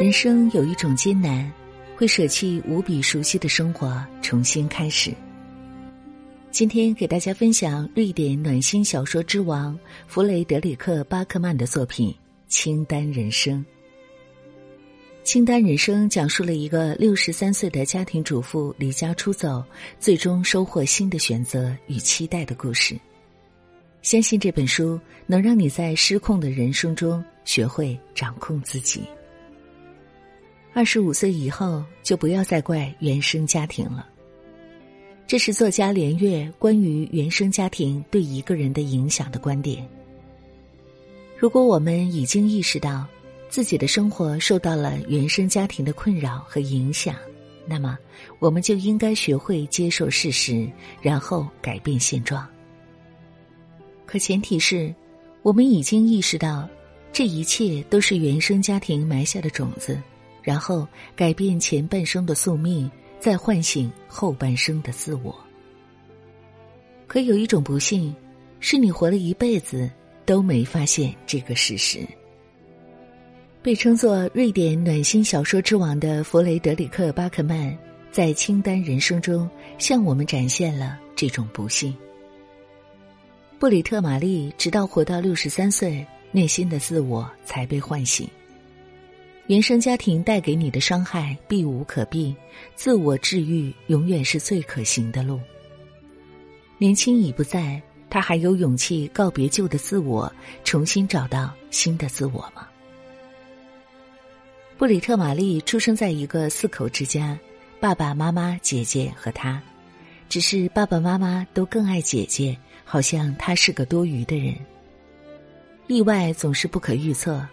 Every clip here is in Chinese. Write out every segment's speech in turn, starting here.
人生有一种艰难，会舍弃无比熟悉的生活，重新开始。今天给大家分享瑞典暖心小说之王弗雷德里克·巴克曼的作品《清单人生》。《清单人生》讲述了一个六十三岁的家庭主妇离家出走，最终收获新的选择与期待的故事。相信这本书能让你在失控的人生中学会掌控自己。二十五岁以后，就不要再怪原生家庭了。这是作家连月关于原生家庭对一个人的影响的观点。如果我们已经意识到自己的生活受到了原生家庭的困扰和影响，那么我们就应该学会接受事实，然后改变现状。可前提是，我们已经意识到，这一切都是原生家庭埋下的种子，然后改变前半生的宿命，再唤醒后半生的自我。可有一种不幸，是你活了一辈子都没发现这个事实。被称作瑞典暖心小说之王的弗雷德里克·巴克曼，在《清单人生》中向我们展现了这种不幸。布里特·玛丽直到活到六十三岁，内心的自我才被唤醒。原生家庭带给你的伤害避无可避，自我治愈永远是最可行的路。年轻已不在，他还有勇气告别旧的自我，重新找到新的自我吗？布里特·玛丽出生在一个四口之家，爸爸妈妈、姐姐和他，只是爸爸妈妈都更爱姐姐。好像他是个多余的人。意外总是不可预测，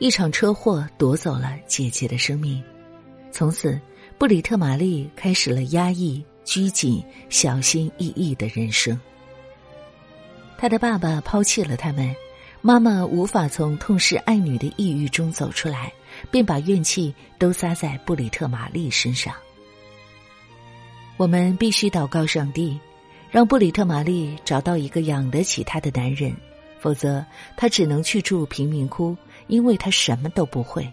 一场车祸夺走了姐姐的生命。从此，布里特玛丽开始了压抑、拘谨、小心翼翼的人生。他的爸爸抛弃了他们，妈妈无法从痛失爱女的抑郁中走出来，便把怨气都撒在布里特玛丽身上。我们必须祷告上帝。让布里特玛丽找到一个养得起她的男人，否则她只能去住贫民窟，因为他什么都不会。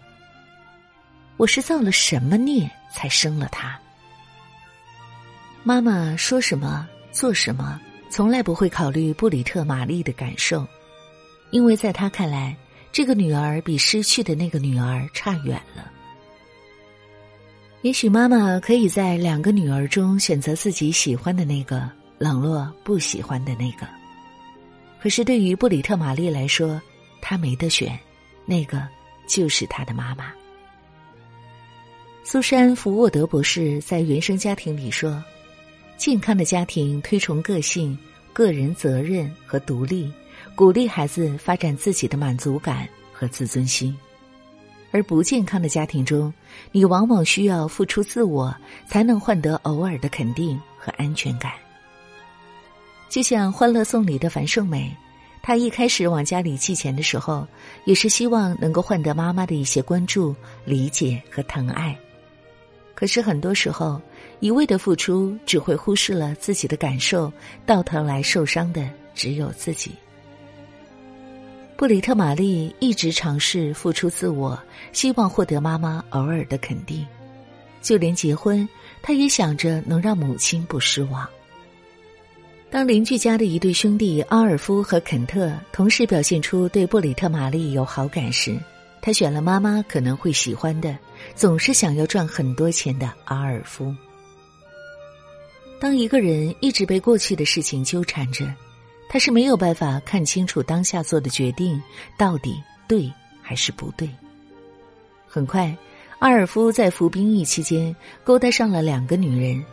我是造了什么孽才生了他？妈妈说什么做什么，从来不会考虑布里特玛丽的感受，因为在他看来，这个女儿比失去的那个女儿差远了。也许妈妈可以在两个女儿中选择自己喜欢的那个。冷落不喜欢的那个，可是对于布里特玛丽来说，她没得选，那个就是他的妈妈。苏珊·福沃德博士在原生家庭里说：“健康的家庭推崇个性、个人责任和独立，鼓励孩子发展自己的满足感和自尊心；而不健康的家庭中，你往往需要付出自我，才能换得偶尔的肯定和安全感。”就像《欢乐颂》里的樊胜美，他一开始往家里寄钱的时候，也是希望能够换得妈妈的一些关注、理解和疼爱。可是很多时候，一味的付出只会忽视了自己的感受，到头来受伤的只有自己。布里特·玛丽一直尝试付出自我，希望获得妈妈偶尔的肯定，就连结婚，她也想着能让母亲不失望。当邻居家的一对兄弟阿尔夫和肯特同时表现出对布里特玛丽有好感时，他选了妈妈可能会喜欢的、总是想要赚很多钱的阿尔夫。当一个人一直被过去的事情纠缠着，他是没有办法看清楚当下做的决定到底对还是不对。很快，阿尔夫在服兵役期间勾搭上了两个女人，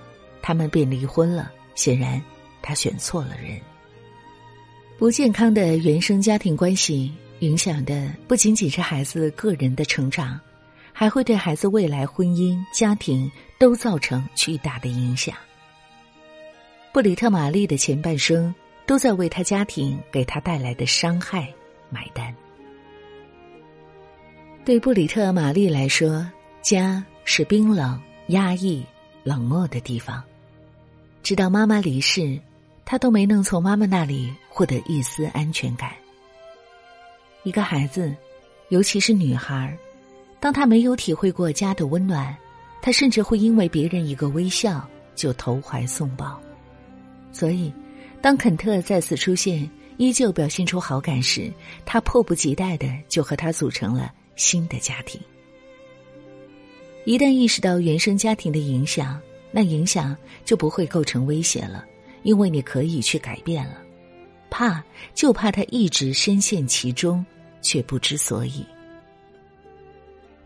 他们便离婚了。显然。他选错了人。不健康的原生家庭关系影响的不仅仅是孩子个人的成长，还会对孩子未来婚姻、家庭都造成巨大的影响。布里特·玛丽的前半生都在为他家庭给他带来的伤害买单。对布里特·玛丽来说，家是冰冷、压抑、冷漠的地方，直到妈妈离世。他都没能从妈妈那里获得一丝安全感。一个孩子，尤其是女孩，当他没有体会过家的温暖，他甚至会因为别人一个微笑就投怀送抱。所以，当肯特再次出现，依旧表现出好感时，他迫不及待的就和他组成了新的家庭。一旦意识到原生家庭的影响，那影响就不会构成威胁了，因为你可以去改变了。怕就怕他一直深陷其中，却不知所以。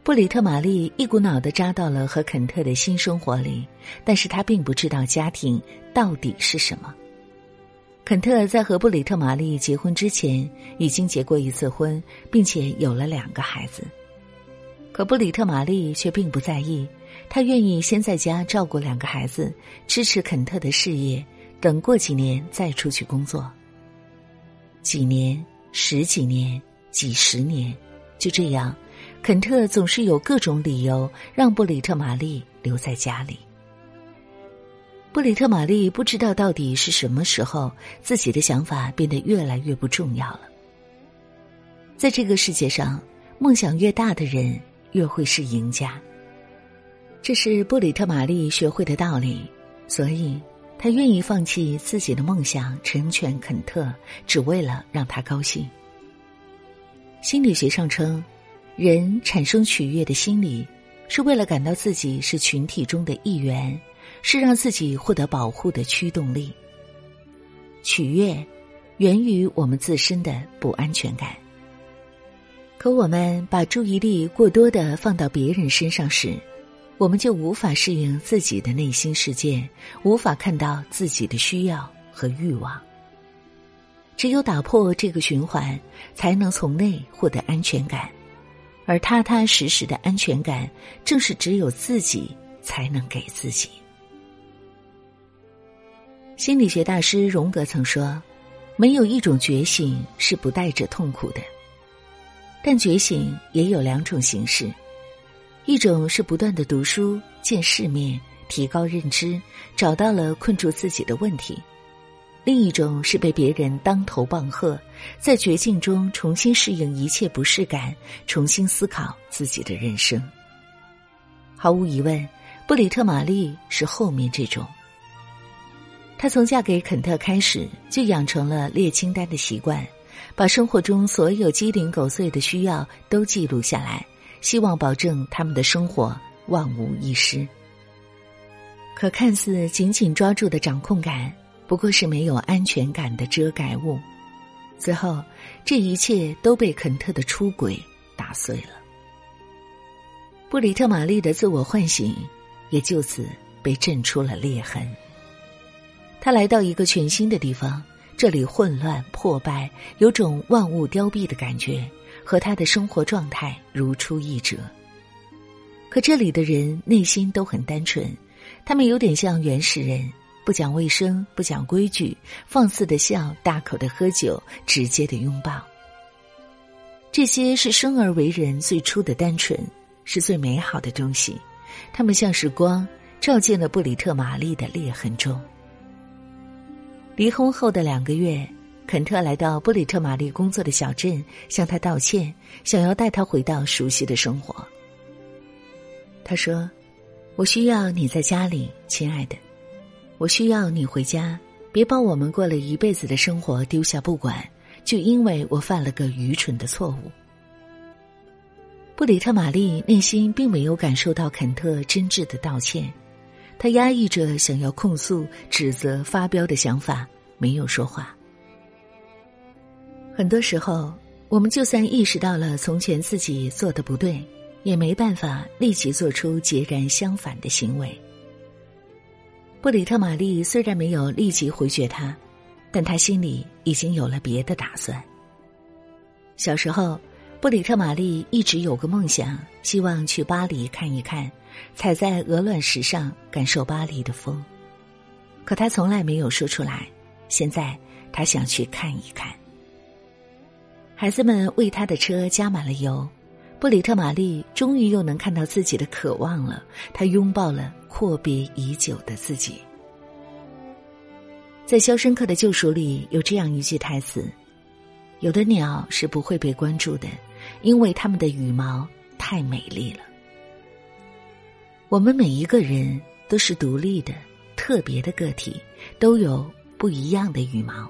布里特玛丽一股脑的扎到了和肯特的新生活里，但是他并不知道家庭到底是什么。肯特在和布里特玛丽结婚之前已经结过一次婚，并且有了两个孩子。可布里特玛丽却并不在意，她愿意先在家照顾两个孩子，支持肯特的事业，等过几年再出去工作。几年、十几年、几十年，就这样，肯特总是有各种理由让布里特玛丽留在家里。布里特玛丽不知道到底是什么时候，自己的想法变得越来越不重要了。在这个世界上，梦想越大的人越会是赢家。这是布里特玛丽学会的道理，所以。他愿意放弃自己的梦想，成全肯特，只为了让他高兴。心理学上称，人产生取悦的心理，是为了感到自己是群体中的一员，是让自己获得保护的驱动力。取悦，源于我们自身的不安全感。可我们把注意力过多的放到别人身上时，我们就无法适应自己的内心世界，无法看到自己的需要和欲望。只有打破这个循环，才能从内获得安全感，而踏踏实实的安全感，正是只有自己才能给自己。心理学大师荣格曾说：“没有一种觉醒是不带着痛苦的，但觉醒也有两种形式。”一种是不断的读书、见世面、提高认知，找到了困住自己的问题；另一种是被别人当头棒喝，在绝境中重新适应一切不适感，重新思考自己的人生。毫无疑问，布里特玛丽是后面这种。她从嫁给肯特开始，就养成了列清单的习惯，把生活中所有鸡零狗碎的需要都记录下来。希望保证他们的生活万无一失。可看似紧紧抓住的掌控感，不过是没有安全感的遮盖物。最后，这一切都被肯特的出轨打碎了。布里特玛丽的自我唤醒也就此被震出了裂痕。他来到一个全新的地方，这里混乱破败，有种万物凋敝的感觉。和他的生活状态如出一辙。可这里的人内心都很单纯，他们有点像原始人，不讲卫生，不讲规矩，放肆的笑，大口的喝酒，直接的拥抱。这些是生而为人最初的单纯，是最美好的东西。他们像是光，照进了布里特玛丽的裂痕中。离婚后的两个月。肯特来到布里特玛丽工作的小镇，向他道歉，想要带他回到熟悉的生活。他说：“我需要你在家里，亲爱的，我需要你回家，别把我们过了一辈子的生活丢下不管，就因为我犯了个愚蠢的错误。”布里特玛丽内心并没有感受到肯特真挚的道歉，他压抑着想要控诉、指责、发飙的想法，没有说话。很多时候，我们就算意识到了从前自己做的不对，也没办法立即做出截然相反的行为。布里特玛丽虽然没有立即回绝他，但他心里已经有了别的打算。小时候，布里特玛丽一直有个梦想，希望去巴黎看一看，踩在鹅卵石上感受巴黎的风。可他从来没有说出来。现在，他想去看一看。孩子们为他的车加满了油，布里特玛丽终于又能看到自己的渴望了。他拥抱了阔别已久的自己。在《肖申克的救赎》里有这样一句台词：“有的鸟是不会被关注的，因为它们的羽毛太美丽了。我们每一个人都是独立的、特别的个体，都有不一样的羽毛。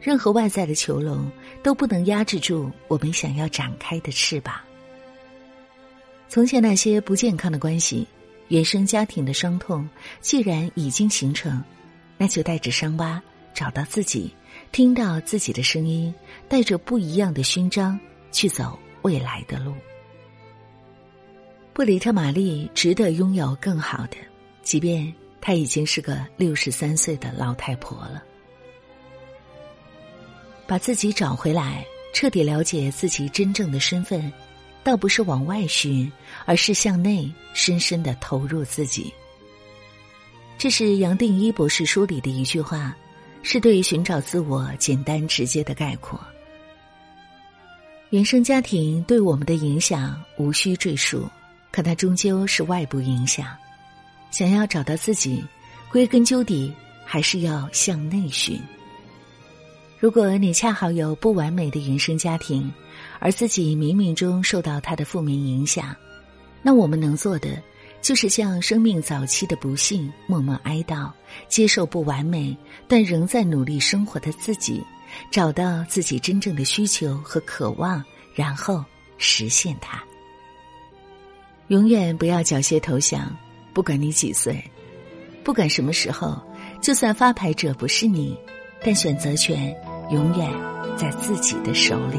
任何外在的囚笼都不能压制住我们想要展开的翅膀。从前那些不健康的关系、原生家庭的伤痛，既然已经形成，那就带着伤疤找到自己，听到自己的声音，带着不一样的勋章去走未来的路。布里特玛丽值得拥有更好的，即便她已经是个六十三岁的老太婆了。把自己找回来，彻底了解自己真正的身份，倒不是往外寻，而是向内深深的投入自己。这是杨定一博士书里的一句话，是对于寻找自我简单直接的概括。原生家庭对我们的影响无需赘述，可它终究是外部影响。想要找到自己，归根究底还是要向内寻。如果你恰好有不完美的原生家庭，而自己冥冥中受到他的负面影响，那我们能做的就是向生命早期的不幸默默哀悼，接受不完美但仍在努力生活的自己，找到自己真正的需求和渴望，然后实现它。永远不要缴械投降，不管你几岁，不管什么时候，就算发牌者不是你，但选择权。永远在自己的手里。